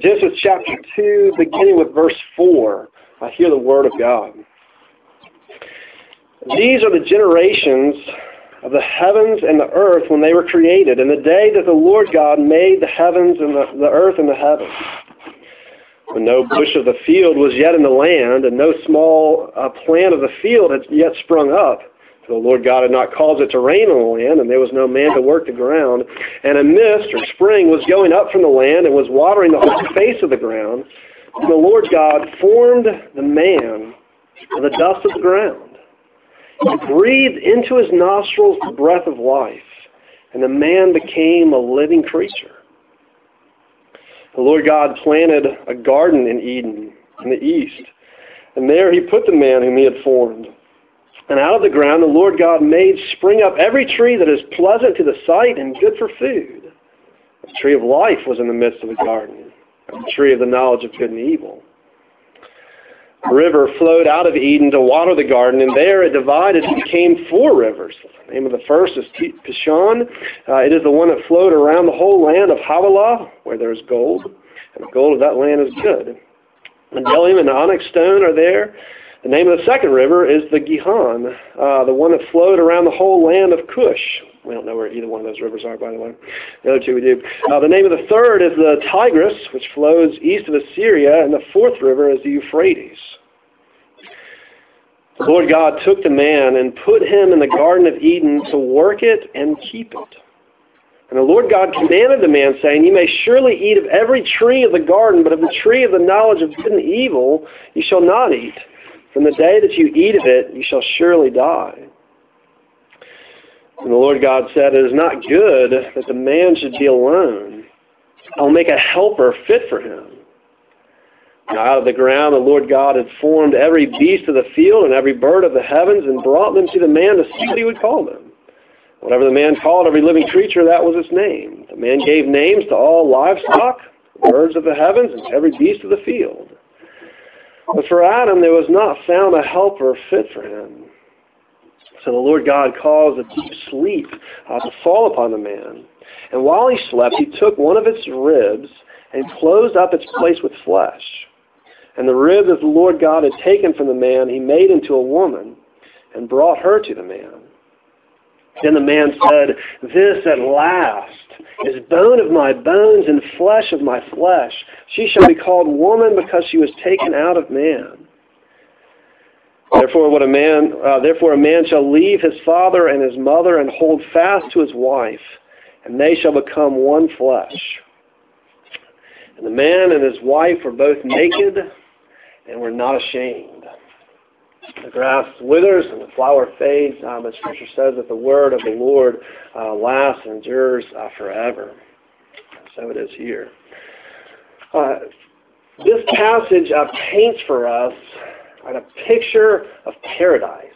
Genesis chapter 2, beginning with verse 4. I hear the word of God. These are the generations of the heavens and the earth when they were created, in the day that the Lord God made the heavens and the, the earth and the heavens. When no bush of the field was yet in the land, and no small uh, plant of the field had yet sprung up, for the Lord God had not caused it to rain on the land, and there was no man to work the ground. And a mist or spring was going up from the land and was watering the whole face of the ground. And the Lord God formed the man of the dust of the ground he breathed into his nostrils the breath of life, and the man became a living creature. The Lord God planted a garden in Eden, in the east, and there he put the man whom he had formed. And out of the ground the Lord God made spring up every tree that is pleasant to the sight and good for food. The tree of life was in the midst of the garden, the tree of the knowledge of good and evil. A river flowed out of Eden to water the garden, and there it divided and became four rivers. The name of the first is Pishon. Uh, it is the one that flowed around the whole land of Havilah, where there is gold, and the gold of that land is good. And Bdellium and the onyx stone are there. The name of the second river is the Gihon, uh, the one that flowed around the whole land of Cush. We don't know where either one of those rivers are, by the way. The other two we do. Uh, the name of the third is the Tigris, which flows east of Assyria, and the fourth river is the Euphrates. The Lord God took the man and put him in the Garden of Eden to work it and keep it. And the Lord God commanded the man, saying, You may surely eat of every tree of the garden, but of the tree of the knowledge of good and evil you shall not eat. From the day that you eat of it, you shall surely die. And the Lord God said, It is not good that the man should be alone. I will make a helper fit for him. Now out of the ground the Lord God had formed every beast of the field and every bird of the heavens and brought them to the man to see what he would call them. Whatever the man called every living creature, that was its name. The man gave names to all livestock, birds of the heavens, and every beast of the field. But for Adam there was not found a helper fit for him. So the Lord God caused a deep sleep uh, to fall upon the man. And while he slept, he took one of its ribs and closed up its place with flesh. And the rib that the Lord God had taken from the man, he made into a woman and brought her to the man. Then the man said, This at last is bone of my bones and flesh of my flesh. She shall be called woman because she was taken out of man. Therefore, what a man, uh, therefore a man shall leave his father and his mother and hold fast to his wife, and they shall become one flesh. And the man and his wife were both naked and were not ashamed. The grass withers and the flower fades, um, but Scripture says that the word of the Lord uh, lasts and endures uh, forever. So it is here. Uh, this passage uh, paints for us a picture of paradise.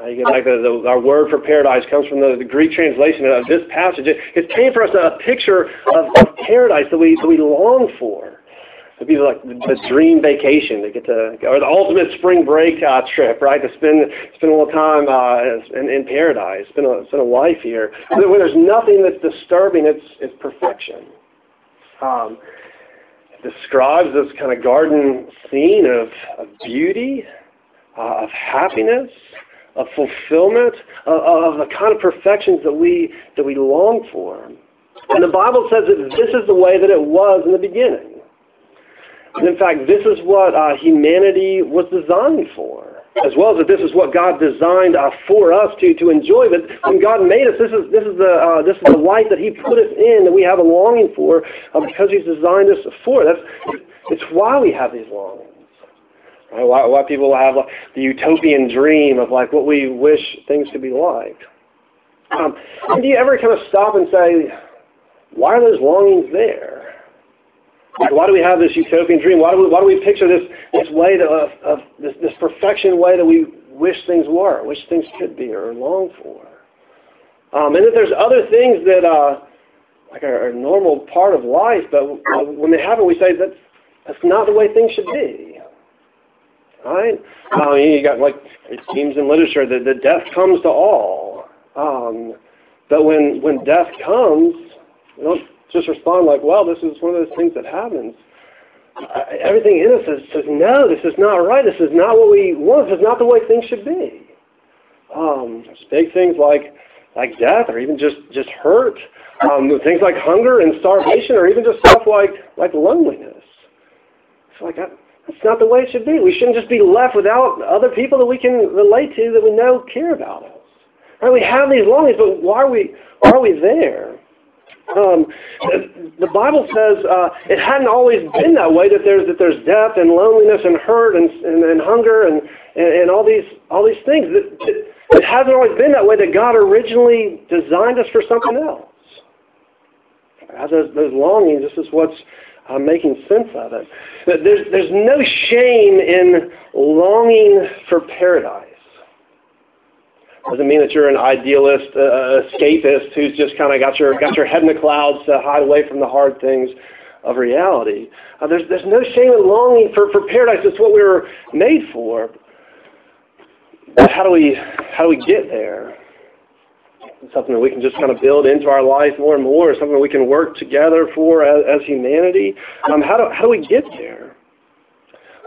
Uh, you get back to the, our word for paradise comes from the, the Greek translation of this passage. It, it's painting for us a picture of, of paradise that we, that we long for. It'd be like the dream vacation to get to, or the ultimate spring break uh, trip, right? To spend spend a little time uh, in, in paradise, spend a spend a life here. Where there's nothing that's disturbing, it's it's perfection. Um, describes this kind of garden scene of, of beauty, uh, of happiness, of fulfillment, of, of the kind of perfections that we that we long for. And the Bible says that this is the way that it was in the beginning. And in fact, this is what uh, humanity was designed for, as well as that this is what God designed uh, for us to, to enjoy. But when God made us, this is, this, is the, uh, this is the life that He put us in that we have a longing for uh, because He's designed us for. That's, it's why we have these longings. Why, why people have like, the utopian dream of like what we wish things could be like. Um, do you ever kind of stop and say, why are those longings there? Why do we have this utopian dream? Why do we, why do we picture this, this way to, of, of this, this perfection way that we wish things were, wish things could be, or long for? Um, and that there's other things that uh, like are a normal part of life, but when they happen, we say that's that's not the way things should be. Right? Um, you got like it seems in literature that, that death comes to all. Um, but when when death comes, we don't just respond like, well, this is one of those things that happens. everything in us says, says, no, this is not right. This is not what we want. This is not the way things should be. Um, big things like like death, or even just just hurt. Um, things like hunger and starvation, or even just stuff like like loneliness. It's like that, that's not the way it should be. We shouldn't just be left without other people that we can relate to that we know care about us. Right? We have these longings, but why are we why are we there? Um, the Bible says uh, it hadn't always been that way. That there's that there's death and loneliness and hurt and and, and hunger and, and, and all these all these things. It, it, it hasn't always been that way. That God originally designed us for something else. As those, those longings, this is what's uh, making sense of it. There's there's no shame in longing for paradise doesn't mean that you're an idealist, uh, escapist who's just kind of got your got your head in the clouds to hide away from the hard things of reality. Uh, there's there's no shame in longing for, for paradise. It's what we were made for. But how do we how do we get there? It's something that we can just kind of build into our life more and more. Something that we can work together for as, as humanity. Um, how do how do we get there?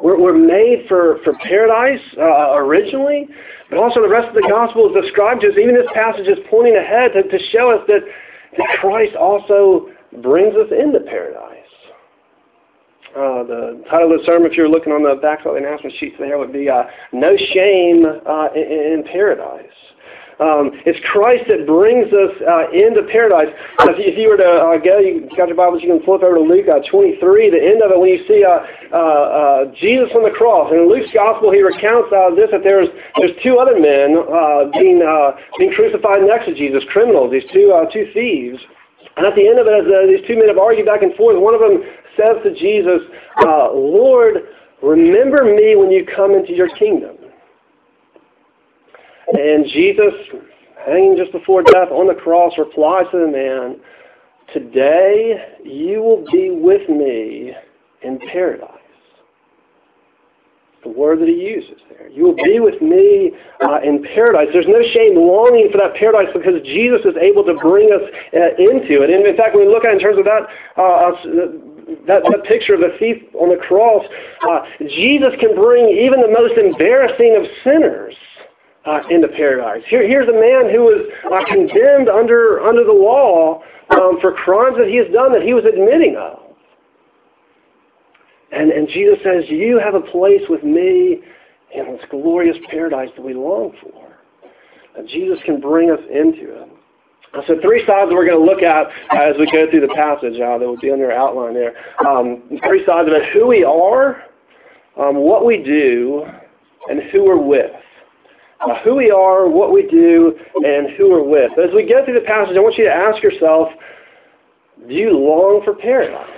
We're, we're made for, for paradise uh, originally, but also the rest of the gospel is described to us. Even this passage is pointing ahead to, to show us that, that Christ also brings us into paradise. Uh, the title of the sermon, if you're looking on the back of the announcement sheets there, would be uh, No Shame uh, in, in Paradise. Um, it's Christ that brings us uh, into paradise. If you, if you were to uh, go, you got your Bibles, you can flip over to Luke uh, 23, the end of it, when you see uh, uh, uh, Jesus on the cross. And in Luke's gospel, he recounts this that there's there's two other men being being crucified next to Jesus, criminals, these two two thieves. And at the end of it, as these two men have argued back and forth, one of them says to Jesus, "Lord, remember me when you come into your kingdom." And Jesus, hanging just before death on the cross, replies to the man, Today you will be with me in paradise. The word that he uses there. You will be with me uh, in paradise. There's no shame longing for that paradise because Jesus is able to bring us uh, into it. And in fact, when we look at it in terms of that, uh, that, that picture of the thief on the cross, uh, Jesus can bring even the most embarrassing of sinners uh, into paradise. Here, here's a man who was uh, condemned under under the law um, for crimes that he has done that he was admitting of. And, and Jesus says, you have a place with me in this glorious paradise that we long for. And Jesus can bring us into it. So three sides we're going to look at as we go through the passage uh, that will be on your outline there. Um, three sides it, who we are, um, what we do, and who we're with uh, who we are, what we do, and who we're with. As we go through the passage, I want you to ask yourself, do you long for paradise?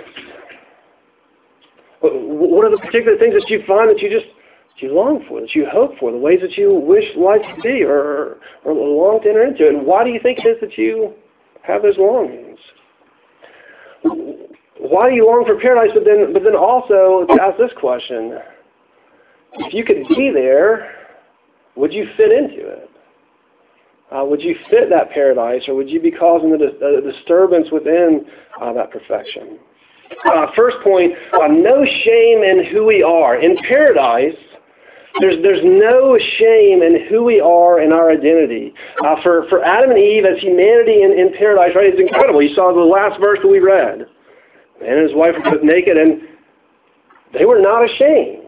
What are the particular things that you find that you just that you long for, that you hope for, the ways that you wish life to be or, or long to enter into? And why do you think it is that you have those longings? Why do you long for paradise? But then, but then also to ask this question: If you could be there, would you fit into it? Uh, would you fit that paradise, or would you be causing a, disturbance within uh, that perfection? Uh, first point, uh, no shame in who we are. In paradise, there's, there's no shame in who we are and our identity. Uh, for, for Adam and Eve as humanity in, in paradise, right, it's incredible. You saw the last verse that we read. Man and his wife were both naked, and they were not ashamed.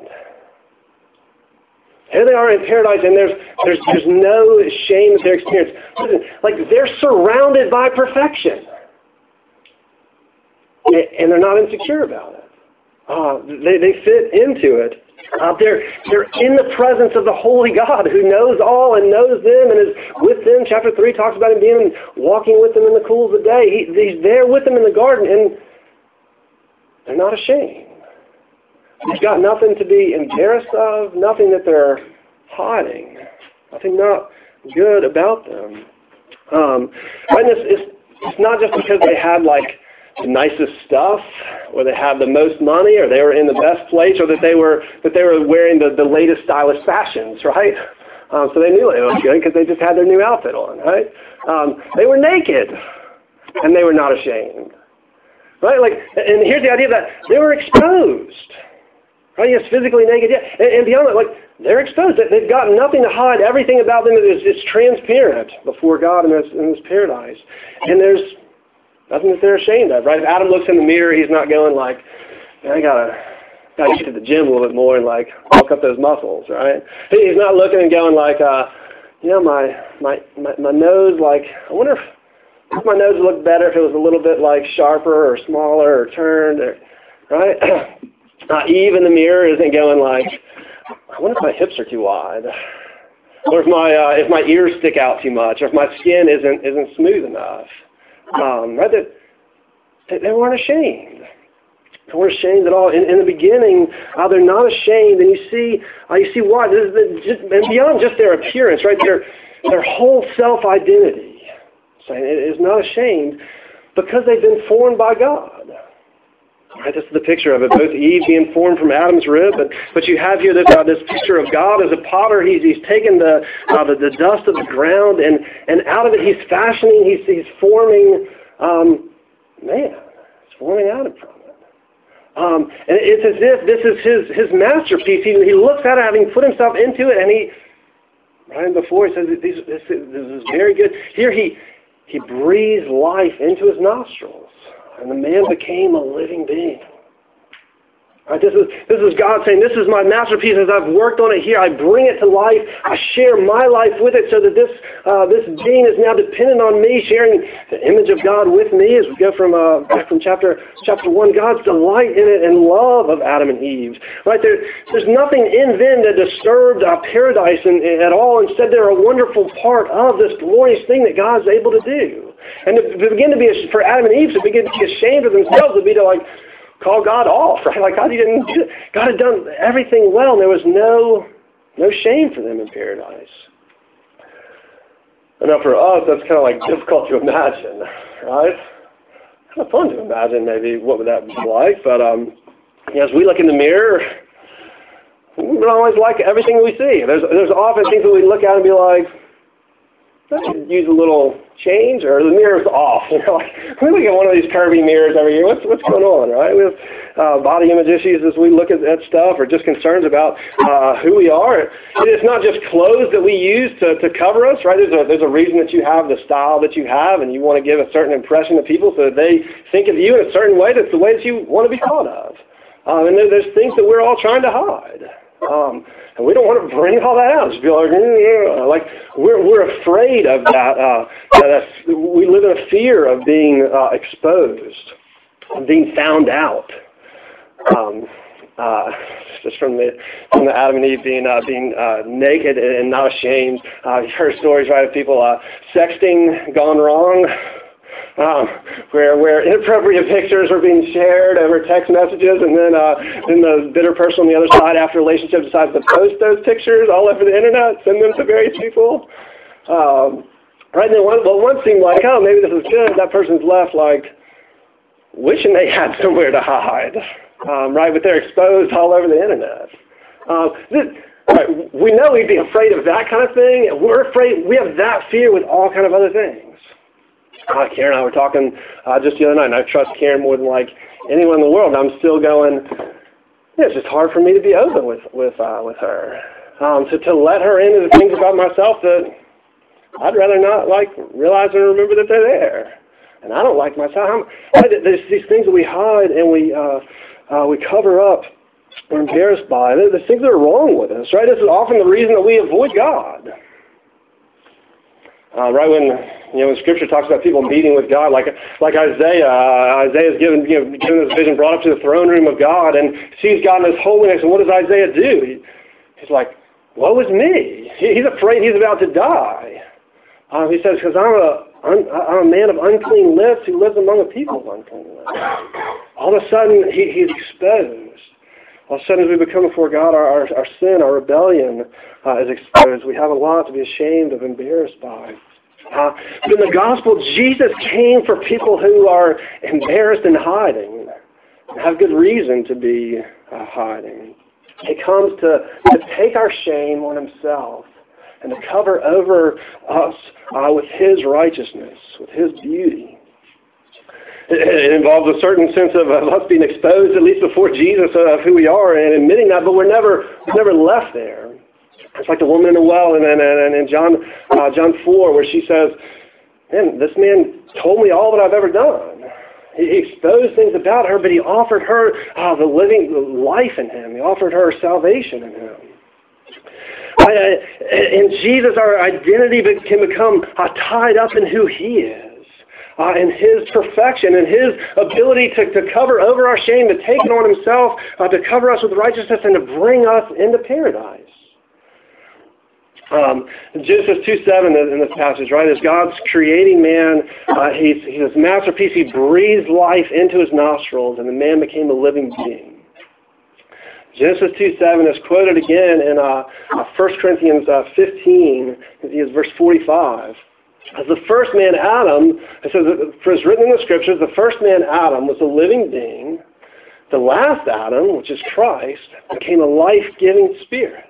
Here they are in paradise, and there's, there's, there's no shame that they're experiencing. Listen, like they're surrounded by perfection. And they're not insecure about it. Uh, they, they fit into it. Uh, they're, they're in the presence of the Holy God who knows all and knows them and is with them. Chapter 3 talks about him being walking with them in the cool of the day. He, he's there with them in the garden, and they're not ashamed. They've got nothing to be embarrassed of, nothing that they're hiding, nothing not good about them. Um, and it's, it's, not just because they had like the nicest stuff, or they have the most money, or they were in the best place, or that they were that they were wearing the, the latest stylish fashions, right? Um, so they knew it was good because they just had their new outfit on, right? Um, they were naked, and they were not ashamed. Right? Like, and here's the idea that they were exposed. Right? Yes, physically naked, yeah. And, and beyond that, like, they're exposed. They've got nothing to hide. Everything about them is, is transparent before God in this, in this paradise. And there's nothing that they're ashamed of, right? If Adam looks in the mirror, he's not going like, I gotta, gotta get to the gym a little bit more and like bulk up those muscles, right? He's not looking and going like, uh, you know, my, my, my, my nose, like, I wonder if, my nose would look better if it was a little bit like sharper or smaller or turned, or, right? uh, Eve in the mirror isn't going like, I wonder if my hips are too wide, or if my uh, if my ears stick out too much, or if my skin isn't isn't smooth enough. Um, right? That they weren't ashamed. They weren't ashamed at all. In, in the beginning, uh, they're not ashamed, and you see, uh, you see why. This is the, just, and beyond just their appearance, right? Their their whole self identity, is not ashamed because they've been formed by God. Right, this is the picture of it. Both Eve being formed from Adam's rib, but, but you have here this, uh, this picture of God as a potter. He's, he's taken the, uh, the, the dust of the ground, and, and out of it he's fashioning, he's, he's forming um, man. He's forming Adam from it. Um, and it's as if this is his, his masterpiece. He, he looks at it having put himself into it, and he, right before, he says, this, this, this is very good. Here he, he breathes life into his nostrils. And the man became a living being. Right, this, is, this is God saying, this is my masterpiece as I've worked on it here. I bring it to life. I share my life with it so that this, uh, this being is now dependent on me, sharing the image of God with me as we go from, uh, back from chapter, chapter 1. God's delight in it and love of Adam and Eve. Right, there, there's nothing in them that disturbed uh, paradise in, in, at all. Instead, they're a wonderful part of this glorious thing that God's able to do. And to begin to be, for Adam and Eve to begin to be ashamed of themselves would be to like, call God off, right? Like God, you didn't. God had done everything well, and there was no no shame for them in paradise. And now for us, that's kind of like difficult to imagine, right? Kind of fun to imagine, maybe what would that be like. But um, as we look in the mirror, we don't always like everything we see. There's there's often things that we look at and be like, I could use a little change, or the mirror's off. You know, like, we get one of these curvy mirrors every year. What's what's going on, right? We have uh, body image issues as we look at that stuff, or just concerns about uh, who we are. It's not just clothes that we use to, to cover us, right? There's a there's a reason that you have the style that you have, and you want to give a certain impression to people so that they think of you in a certain way that's the way that you want to be thought of. Um, and there, there's things that we're all trying to hide. Um, and we don't want to bring all that out. Just be like, mm, like we're we're afraid of that. Uh, that we live in a fear of being uh, exposed, of being found out. Um, uh, just from the from the Adam and Eve being uh, being uh, naked and not ashamed. Uh, you've heard stories, right, of people uh, sexting gone wrong where where inappropriate pictures are being shared over text messages, and then uh, then the bitter person on the other side, after a relationship, decides to post those pictures all over the internet, send them to various people. Um, right? Then one, well, one seemed like, oh, maybe this is good. That person's left like wishing they had somewhere to hide. Um, right? But they're exposed all over the internet. Um, this, right, we know we'd be afraid of that kind of thing. We're afraid. We have that fear with all kind of other things. Uh, Karen and I were talking uh, just the other night, and I trust Karen more than like anyone in the world. I'm still going. Yeah, it's just hard for me to be open with with uh, with her. Um, to to let her into the things about myself that I'd rather not like realize and remember that they're there. And I don't like myself. I'm, there's these things that we hide and we uh, uh, we cover up. We're embarrassed by. There's things that are wrong with us, right? This is often the reason that we avoid God. Uh, right when you know when Scripture talks about people meeting with God, like like Isaiah, uh, Isaiah is given you know given this vision, brought up to the throne room of God, and sees God in His holiness. And what does Isaiah do? He, he's like, "Woe is me!" He, he's afraid he's about to die. Uh, he says, "Because I'm a I'm a man of unclean lips who lives among a people of unclean lips." All of a sudden, he, he's exposed. All of a sudden, as we become before God, our, our, our sin, our rebellion uh, is exposed. We have a lot to be ashamed of, embarrassed by. Uh, in the gospel, Jesus came for people who are embarrassed and hiding, and have good reason to be uh, hiding. He comes to, to take our shame on himself and to cover over us uh, with his righteousness, with his beauty. it involves a certain sense of us being exposed, at least before Jesus, of who we are and admitting that, but we're never, we're never left there. It's like the woman in the well and in, in, in John, uh, John 4 where she says, man, this man told me all that I've ever done. He exposed things about her, but he offered her uh, the living life in him. He offered her salvation in him. Uh, in Jesus, our identity can become uh, tied up in who he is. Uh, and his perfection and his ability to, to cover over our shame, to take it on himself, uh, to cover us with righteousness, and to bring us into paradise. Um, Genesis 2 7 in this passage, right, is God's creating man. Uh, he's, he's his masterpiece. He breathes life into his nostrils, and the man became a living being. Genesis 2 7 is quoted again in uh, 1 uh, Corinthians uh, 15, is verse 45. As the first man, Adam, it says, for it's written in the scriptures, the first man, Adam, was a living being. The last Adam, which is Christ, became a life-giving spirit.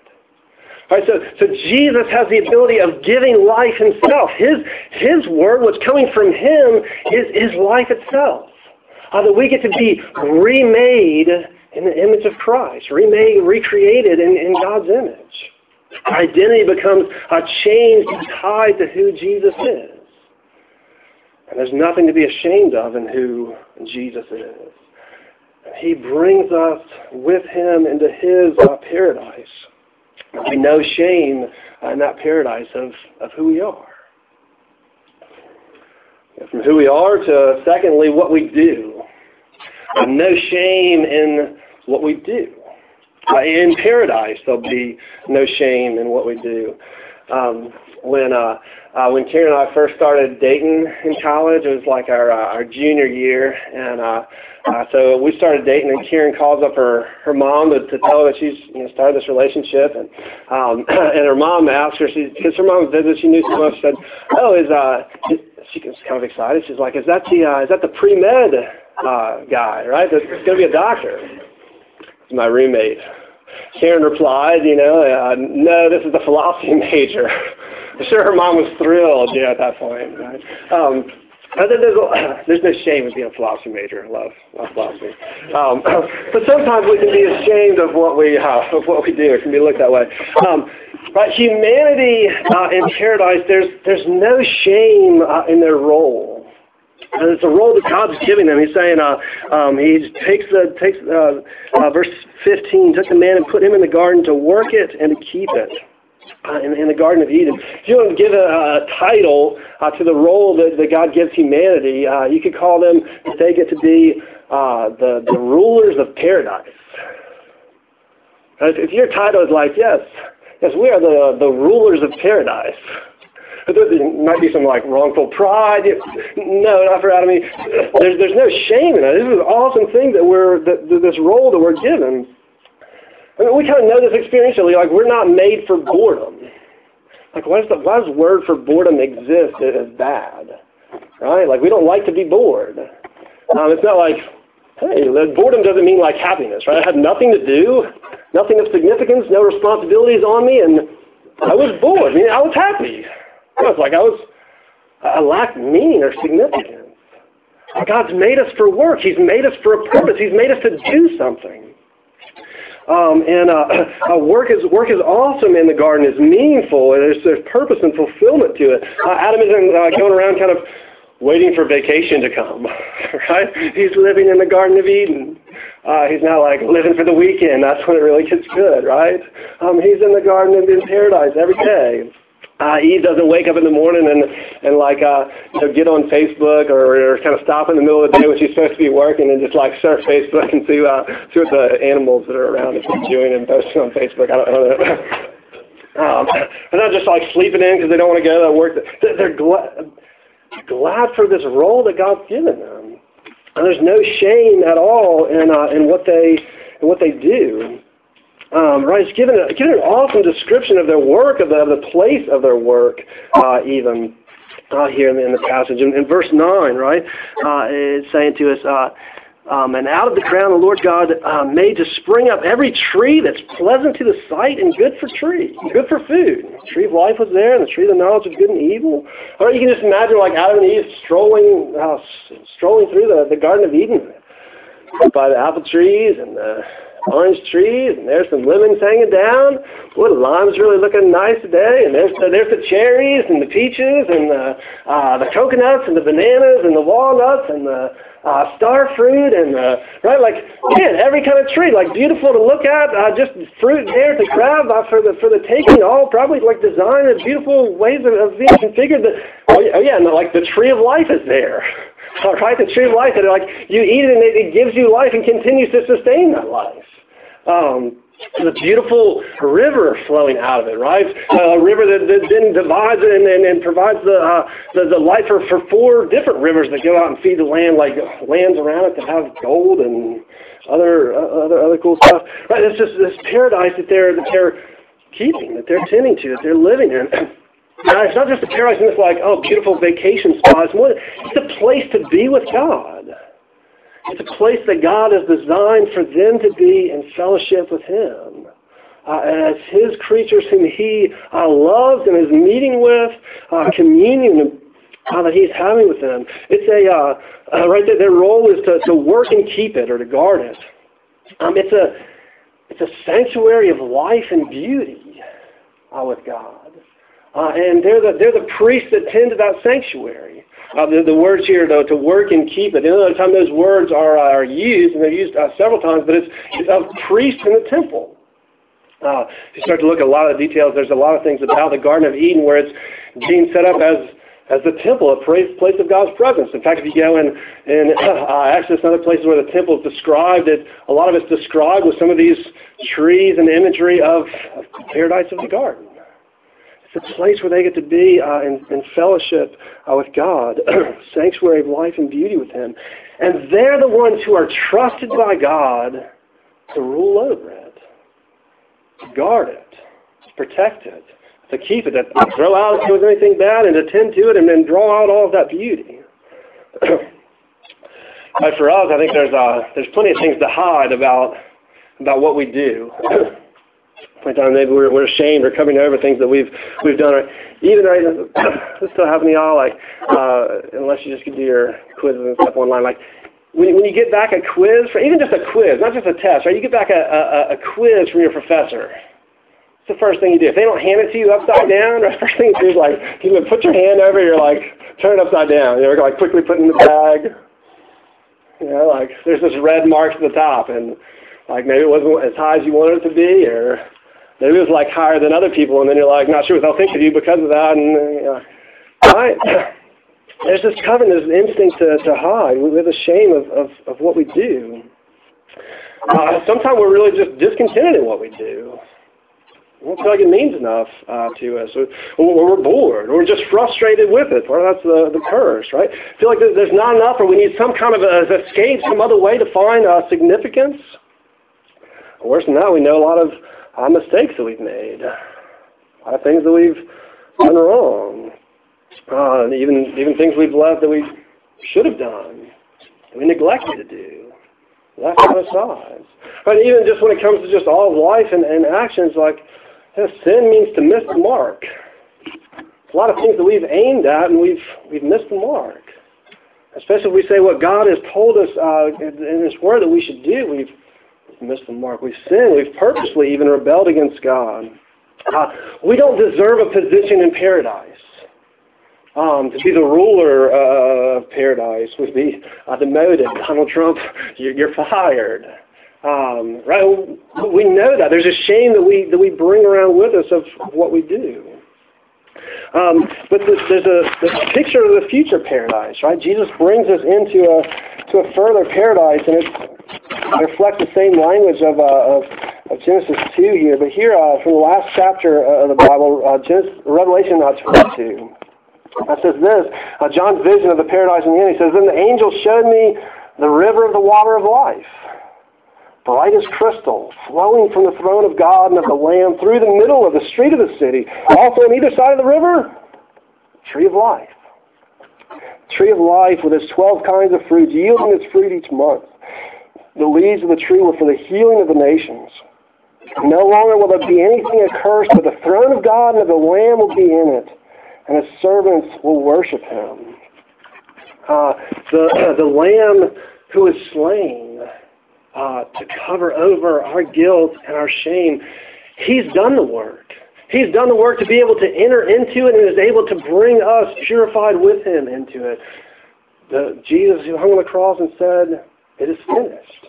So, so Jesus has the ability of giving life himself. His, his word, what's coming from him, is, is life itself. Uh, that we get to be remade in the image of Christ, remade, recreated in, in God's image. Identity becomes a changed and tied to who Jesus is. And there's nothing to be ashamed of in who Jesus is. He brings us with him into his uh, paradise. We know shame in that paradise of, of who we are. From who we are to, secondly, what we do. No shame in what we do. In paradise, there'll be no shame in what we do. Um, when uh, uh, when Karen and I first started dating in college, it was like our uh, our junior year, and uh, uh, so we started dating, and Karen calls up her her mom to, to tell her that she's you know started this relationship, and um, and her mom asked her, because her mom said that she knew so much, said, "Oh, is uh." She was kind of excited. She's like, "Is that the uh, is that the pre med uh, guy, right? That's going to be a doctor." It's my roommate. Karen replied, "You know, uh, no, this is the philosophy major." I'm sure her mom was thrilled, you know, at that point. Right? Um, there's, a, there's no shame in being a philosophy major. Love, love philosophy. Um, but sometimes we can be ashamed of what we uh, of what we do. It can be looked that way. Um, but humanity uh, in paradise, there's there's no shame uh, in their role. And it's a role that God's giving them. He's saying, uh, um, he takes the takes uh, uh, verse 15, took the man and put him in the garden to work it and to keep it uh, in, in, the Garden of Eden. If you want to give a, a title uh, to the role that, that God gives humanity, uh, you could call them, that they get to be uh, the, the rulers of paradise. If your title is like, yes, yes, we are the, the rulers of paradise. There might be some like wrongful pride. No, not for Adam. There's there's no shame in it. This is an awesome thing that we're that, this role that we're given. I mean, we kind of know this experientially. Like, we're not made for boredom. Like, why does the why does word for boredom exist as bad? Right? Like, we don't like to be bored. Um, it's not like, hey, boredom doesn't mean like happiness, right? I had nothing to do, nothing of significance, no responsibilities on me, and I was bored. I mean, I was happy. I was like, I was, I lacked meaning or significance. God's made us for work. He's made us for a purpose. He's made us to do something. Um, and uh, uh, work is work is awesome in the garden. It's meaningful. There's there's purpose and fulfillment to it. Uh, Adam isn't uh, going around kind of waiting for vacation to come, right? He's living in the Garden of Eden. Uh, he's not like living for the weekend. That's when it really gets good, right? Um, he's in the Garden of in paradise every day. Uh, Eve doesn't wake up in the morning and and like uh, you know get on Facebook or, or kind of stop in the middle of the day when she's supposed to be working and just like surf Facebook and see uh, see what the animals that are around are doing and posting on Facebook. I don't, I don't know. um, they're not just like sleeping in because they don't want to go to work. They're, they're glad glad for this role that God's given them, and there's no shame at all in uh, in what they in what they do. Um, right, it's given, a, given an awesome description of their work, of the, of the place of their work, uh, even uh, here in the, in the passage. In, in, verse 9, right, uh, it's saying to us, uh, Um, and out of the ground the Lord God uh, made to spring up every tree that's pleasant to the sight and good for tree, good for food. The tree of life was there, and the tree of the knowledge of good and evil. Or you can just imagine like Adam and Eve strolling, uh, strolling through the, the Garden of Eden by the apple trees and the orange trees, and there's some lemons hanging down. Boy, the lime's really looking nice today, and there's the, there's the cherries and the peaches and the uh, the coconuts and the bananas and the walnuts and the uh, star fruit and uh, right like man every kind of tree like beautiful to look at uh, just fruit there to grab uh, for the for the taking all probably like designed and beautiful ways of, of being configured that oh yeah, oh, yeah and the, like the tree of life is there all right the tree of life and like you eat it and it gives you life and continues to sustain that life um, the beautiful river flowing out of it, right? A river that, that then divides and, and, and provides the, uh, the, the life for, for four different rivers that go out and feed the land, like lands around it that have gold and other uh, other other cool stuff. Right? It's just this paradise that they're that they're keeping, that they're tending to, that they're living in. Now, it's not just a paradise and it's like, oh, beautiful vacation spot. It's, more, it's a place to be with God. It's a place that God has designed for them to be in fellowship with Him. Uh, as His creatures whom He uh, loves and is meeting with, uh, communion uh, that He's having with them. It's a, uh, uh, right there, their role is to, to work and keep it or to guard it. Um, it's, a, it's a sanctuary of life and beauty uh, with God. Uh, and they're the, they're the priests that tend to that sanctuary. Uh, the, the words here, though, to work and keep it. Another time those words are, are used, and they're used uh, several times, but it's, it's of priests in the temple. Uh, you start to look at a lot of details, there's a lot of things about the Garden of Eden where it's being set up as as the temple, a place of God's presence. In fact, if you go in, in uh, Exodus and other places where the temple is described, it, a lot of it's described with some of these trees and imagery of, of paradise of the garden. It's a place where they get to be uh, in, in, fellowship uh, with God, sanctuary of life and beauty with Him. And they're the ones who are trusted by God to rule over it, to guard it, to protect it, to keep it, to throw out if anything bad and to tend to it and then draw out all of that beauty. but for us, I think there's, uh, there's plenty of things to hide about, about what we do. Sometimes maybe we're, we're ashamed or covering over things that we've we've done. Even right, this still happen to y'all. Like uh, unless you just can do your quizzes and stuff online. Like when, when you get back a quiz, for even just a quiz, not just a test, right? You get back a, a, a quiz from your professor. It's the first thing you do. If they don't hand it to you upside down, the first thing you do is like you put your hand over. You're like turn it upside down. You know, like quickly put in the bag. You know, like there's this red mark at the top, and like maybe it wasn't as high as you wanted it to be, or Maybe it was like higher than other people, and then you're like, not sure what they'll think of you because of that. And you know, right? There's this covenant, there's an instinct to, to hide. We have a shame of, of, of what we do. Uh, sometimes we're really just discontented in what we do. We don't feel like it means enough uh, to us, or, or we're bored, or we're just frustrated with it. Or that's the, the curse, right? Feel like there's not enough, or we need some kind of a, escape, some other way to find uh, significance. Worse than that, we know a lot of our mistakes that we've made, our things that we've done wrong, uh, even even things we've left that we should have done, that we neglected to do, left on our sides. But even just when it comes to just all of life and, and actions, like you know, sin means to miss the mark. a lot of things that we've aimed at and we've we've missed the mark. Especially if we say what God has told us uh, in His Word that we should do, we've missed the mark. We've sinned. We've purposely even rebelled against God. Uh, we don't deserve a position in paradise. Um, to be the ruler uh, of paradise would be uh, demoted. Donald Trump, you're, fired. Um, right? We know that. There's a shame that we that we bring around with us of what we do. Um, but there's, a, picture of the future paradise, right? Jesus brings us into a to a further paradise, and it's reflects the same language of, uh, of, of Genesis 2 here, but here uh, from the last chapter of the Bible, uh, Genesis, Revelation uh, 22. It says this, uh, John's vision of the paradise in the end, he says, Then the angel showed me the river of the water of life, bright as crystal, flowing from the throne of God and of the Lamb through the middle of the street of the city. Also on either side of the river, tree of life. Tree of life with its twelve kinds of fruits, yielding its fruit each month. the leaves of the tree were for the healing of the nations. No longer will there be anything accursed, but the throne of God and of the Lamb will be in it, and his servants will worship him. Uh, the, the Lamb who is slain uh, to cover over our guilt and our shame, he's done the work. He's done the work to be able to enter into it and is able to bring us purified with him into it. The, Jesus who hung on the cross and said, it is finished.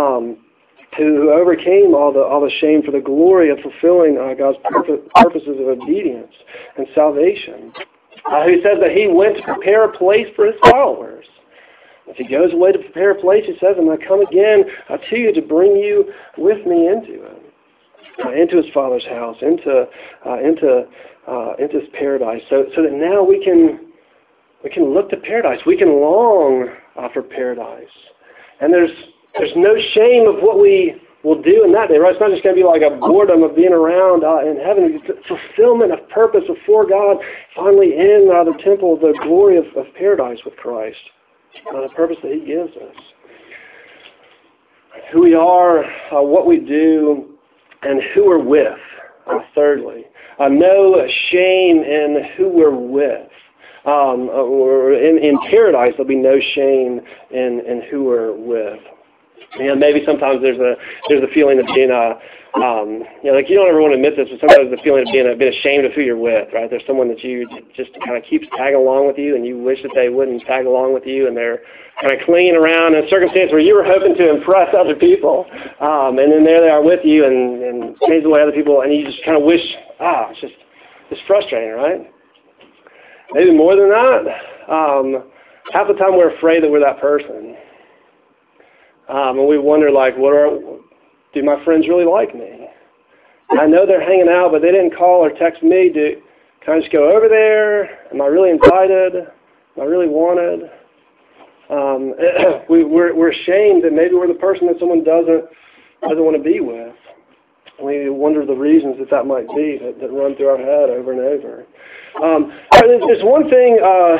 Um, who overcame all the all the shame for the glory of fulfilling uh, God's purpose, purposes of obedience and salvation. Uh, who says that he went to prepare a place for his followers. If he goes away to prepare a place, he says, And to come again to you to bring you with me into it, uh, into his father's house, into uh, into uh, into his paradise, so so that now we can we can look to paradise. We can long uh, for paradise, and there's there's no shame of what we will do in that day, right? It's not just going to be like a boredom of being around uh, in heaven. It's fulfillment of purpose before God, finally in uh, the temple, the glory of, of paradise with Christ, uh, the purpose that He gives us. Who we are, uh, what we do, and who we're with, uh, thirdly. Uh, no shame in who we're with. Um, or in, in paradise, there'll be no shame in, in who we're with. Know, maybe sometimes there's a there's a feeling of being a um, you know, like you don't ever want to admit this, but sometimes the feeling of being a bit ashamed of who you're with, right? There's someone that you just kind of keeps tagging along with you, and you wish that they wouldn't tag along with you, and they're kind of clinging around in a circumstance where you were hoping to impress other people, um, and then there they are with you, and, and change the way other people, and you just kind of wish, ah, it's just it's frustrating, right? Maybe more than that. Um, half the time we're afraid that we're that person. Um, and we wonder, like, what are, do my friends really like me? I know they're hanging out, but they didn't call or text me. Do, can I just go over there? Am I really invited? Am I really wanted? Um, we, we're, we're ashamed that maybe we're the person that someone doesn't doesn't want to be with. We wonder the reasons that that might be that, that run through our head over and over. Um, there's one thing, uh,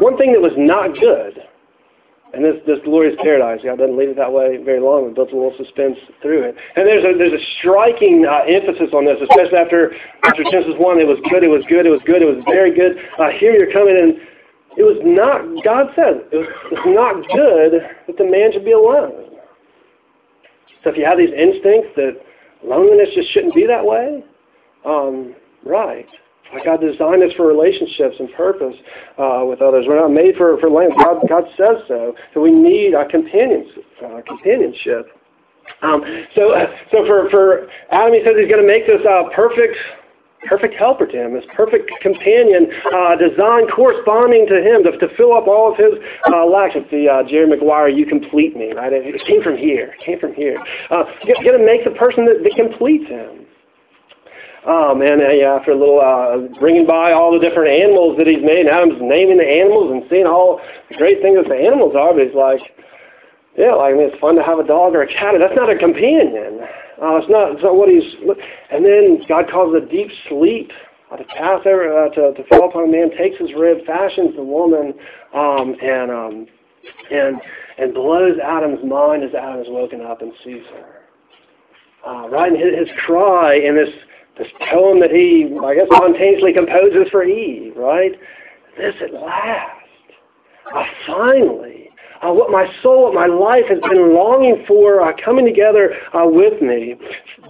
one thing that was not good and this, this glorious paradise, God doesn't leave it that way very long. It builds a little suspense through it. And there's a, there's a striking uh, emphasis on this, especially after, after Genesis 1. It was good, it was good, it was good, it was very good. Uh, here you're coming in. It was not, God said, it was, it's not good that the man should be alone. So if you have these instincts that loneliness just shouldn't be that way, um, right. God designed us for relationships and purpose uh, with others. We're not made for, for land. God, God says so. So we need a companions, uh, companionship. Um, so, so for, for Adam, he says he's going to make this uh, perfect, perfect helper to him, this perfect companion, uh, designed corresponding to him to, to fill up all of his uh, lacks. It's the uh, Jerry Maguire, "You complete me," right? It came from here. It came from here. Uh, going to make the person that, that completes him. Um, and uh, after a little uh, bringing by all the different animals that he's made, Adam's naming the animals and seeing all the great things that the animals are, but he's like, yeah, like, I mean, it's fun to have a dog or a cat. That's not a companion. Uh, it's not. It's not what he's. And then God causes a deep sleep uh, to pass over uh, to, to fall upon a man. Takes his rib, fashions the woman, um, and um, and and blows Adam's mind as Adam is woken up and sees her. Uh, right, and his, his cry and this this poem that he, I guess, spontaneously composes for Eve, right? This at last, uh, finally, uh, what my soul, what my life has been longing for, uh, coming together uh, with me.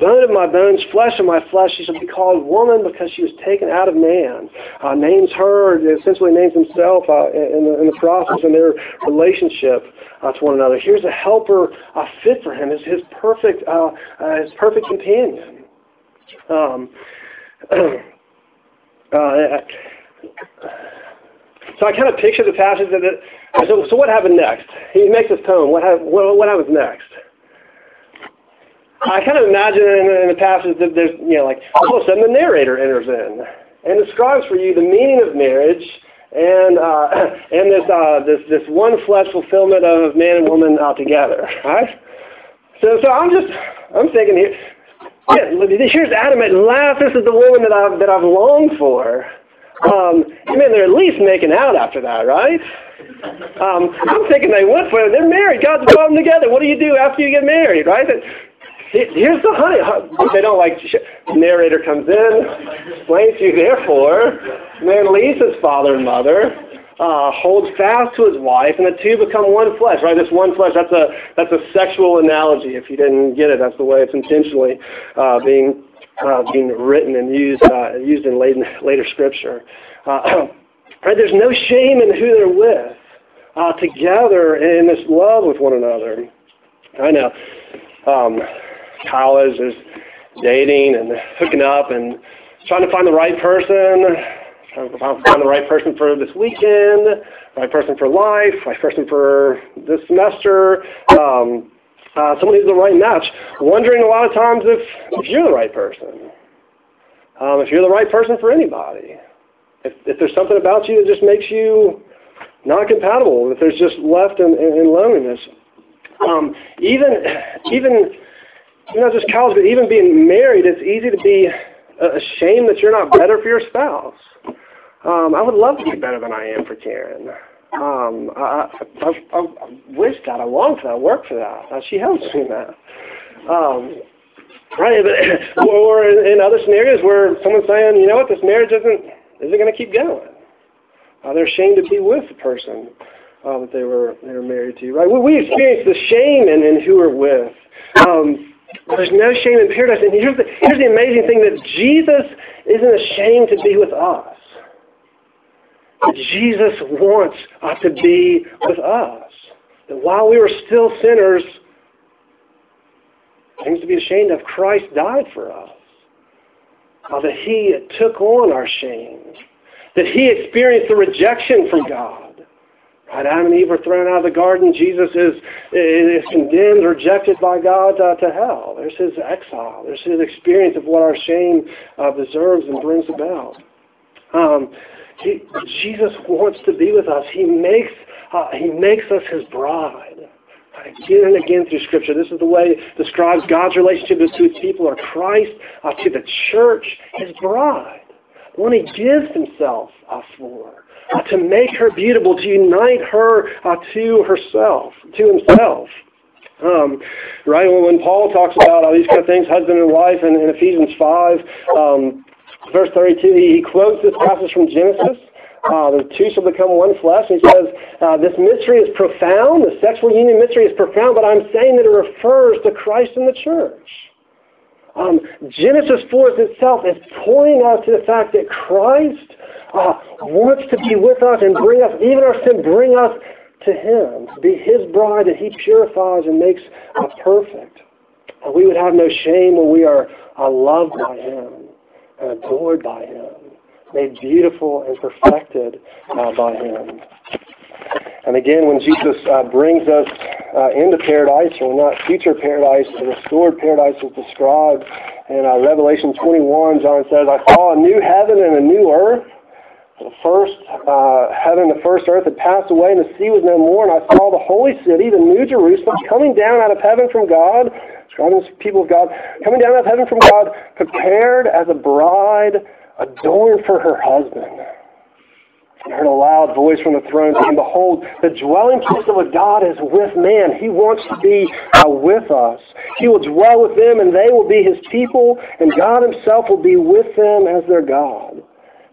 Bone of my bones, flesh of my flesh, she shall be called woman because she was taken out of man. Uh, names her, essentially names himself uh, in, the, in the process in their relationship uh, to one another. Here's a helper fit for him, his, his perfect, his perfect companion. Um, uh, so I kind of picture the passage that. It, so, so what happened next? He makes this poem. What, what, what happens next? I kind of imagine in, in the passage that there's, you know, like all of a sudden the narrator enters in and describes for you the meaning of marriage and uh, and this uh, this this one flesh fulfillment of man and woman out together. Right? So so I'm just I'm thinking here yeah, here's Adam at last. This is the woman that I've, that I've longed for. Um, I mean, they're at least making out after that, right? Um, I'm thinking they went for it. They're married. God's brought them together. What do you do after you get married, right? Here's the honey. They don't like. The narrator comes in, explains to you. Therefore, man leaves his father and mother, uh, holds fast to his wife, and the two become one flesh. Right? This one flesh. That's a that's a sexual analogy. If you didn't get it, that's the way it's intentionally uh, being uh, being written and used uh, used in later, later scripture. Uh, right? There's no shame in who they're with. Uh, together in this love with one another. I know. Um, college, is dating and hooking up and trying to find the right person, trying to find the right person for this weekend, right person for life, right person for this semester, um, uh, someone who's the right match. Wondering a lot of times if, if you're the right person, um, if you're the right person for anybody, if, if there's something about you that just makes you not compatible, if there's just left in, in, in loneliness. Um, even even not just college, but even being married, it's easy to be ashamed that you're not better for your spouse. Um, I would love to be better than I am for Karen. Um, I, I, I, I wish that. I long for that. Work for that. Uh, she helps me in that. Um, right, but, or in, other scenarios where someone's saying, you know what, this marriage isn't isn't going to keep going. Uh, they're ashamed to be with the person uh, that they were they were married to. Right, we, we experience the shame in, in who we're with. Um, there's no shame in paradise. And here's the, here's the amazing thing that Jesus isn't ashamed to be with us. That Jesus wants us to be with us. That while we were still sinners, things to be ashamed of, Christ died for us. Uh, that he took on our shame. That he experienced the rejection from God Right? Adam and Eve were thrown out of the garden. Jesus is, is condemned, rejected by God uh, to hell. There's his exile. There's his experience of what our shame uh, deserves and brings about. Um, he, Jesus wants to be with us. He makes, uh, he makes us his bride. Again and again through Scripture, this is the way it describes God's relationship to his people, or Christ uh, to the church, his bride, the one he gives himself uh, for uh, to make her beautiful, to unite her uh, to herself, to himself. Um, right when Paul talks about all these kind of things, husband and wife, in, in Ephesians 5, um, verse 32, he, quotes this passage from Genesis. Uh, the two shall become one flesh. And he says, uh, this mystery is profound. The sexual union mystery is profound, but I'm saying that it refers to Christ and the church. Um, Genesis 4 itself is pointing us to the fact that Christ uh, wants to be with us and bring us, even our sin, bring us to Him, to be His bride that He purifies and makes uh, perfect. And we would have no shame when we are uh, loved by Him and adored by Him, made beautiful and perfected uh, by Him. And again, when Jesus uh, brings us uh, into paradise, or not future paradise, the restored paradise is described in uh, Revelation 21. John says, I saw a new heaven and a new earth. The first uh, heaven, the first earth had passed away, and the sea was no more. And I saw the holy city, the new Jerusalem, coming down out of heaven from God, the people of God, coming down out of heaven from God, prepared as a bride adorned for her husband. I heard a loud voice from the throne saying, Behold, the dwelling place of a God is with man. He wants to be uh, with us. He will dwell with them, and they will be his people, and God himself will be with them as their God.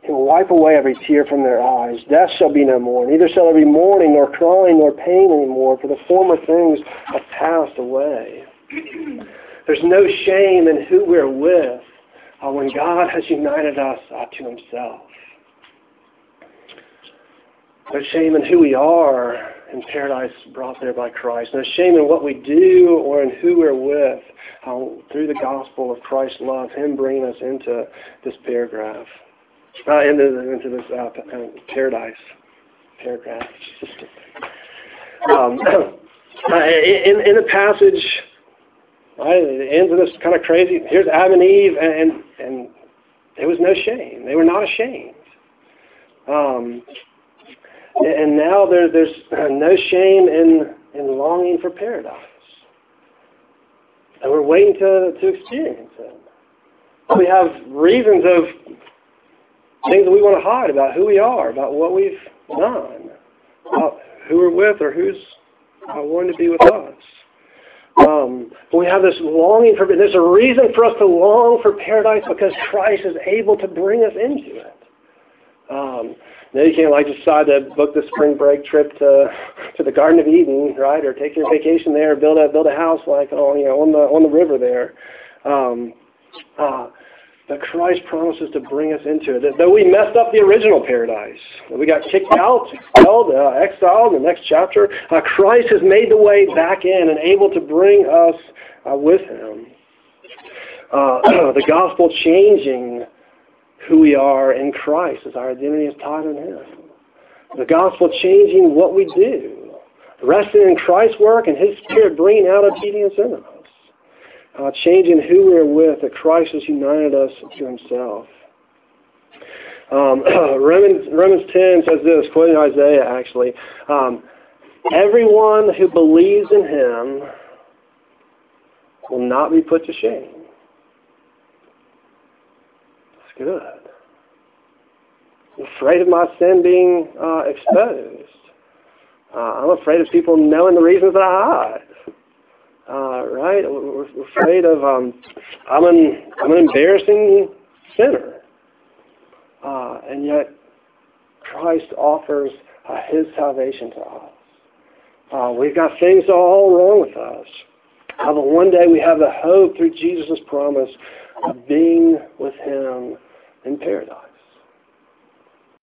He will wipe away every tear from their eyes. Death shall be no more. Neither shall there be mourning, nor crying, nor pain anymore, for the former things have passed away. There's no shame in who we're with uh, when God has united us uh, to himself. No shame in who we are in paradise brought there by Christ. No shame in what we do or in who we're with. How, through the gospel of Christ's love, Him bringing us into this paragraph, uh, into, into this uh, uh paradise paragraph. Um, uh, in, in the passage, right, it ends in this kind of crazy. Here's Adam and Eve, and, and there was no shame. They were not ashamed. Um, and now there, there's no shame in, in longing for paradise. And we're waiting to, to experience it. We have reasons of things that we want to hide about who we are, about what we've done, about who we're with or who's uh, wanting to be with us. Um, we have this longing for, there's a reason for us to long for paradise because Christ is able to bring us into it. Um, now you can't like decide to book the spring break trip to to the Garden of Eden, right? Or take your vacation there, build a build a house like on you know on the on the river there. Um, uh, but Christ promises to bring us into it. Though we messed up the original paradise, we got kicked out, expelled, uh, exiled in the next chapter, uh, Christ has made the way back in and able to bring us uh, with him. Uh, the gospel changing who we are in Christ as our identity is tied in him. The gospel changing what we do, resting in Christ's work and his spirit bringing out obedience in us uh, changing who we're with, that Christ has united us to himself. Um, Romans, Romans 10 says this, quoting Isaiah actually, um, everyone who believes in him will not be put to shame. That's good. I'm afraid of my sin being uh, exposed. Uh, I'm afraid of people knowing the reasons that I hide uh, right? We're, afraid of um, I'm an I'm an embarrassing sinner, uh, and yet Christ offers uh, His salvation to us. Uh, we've got things all wrong with us, uh, but one day we have the hope through Jesus' promise of being with Him in paradise.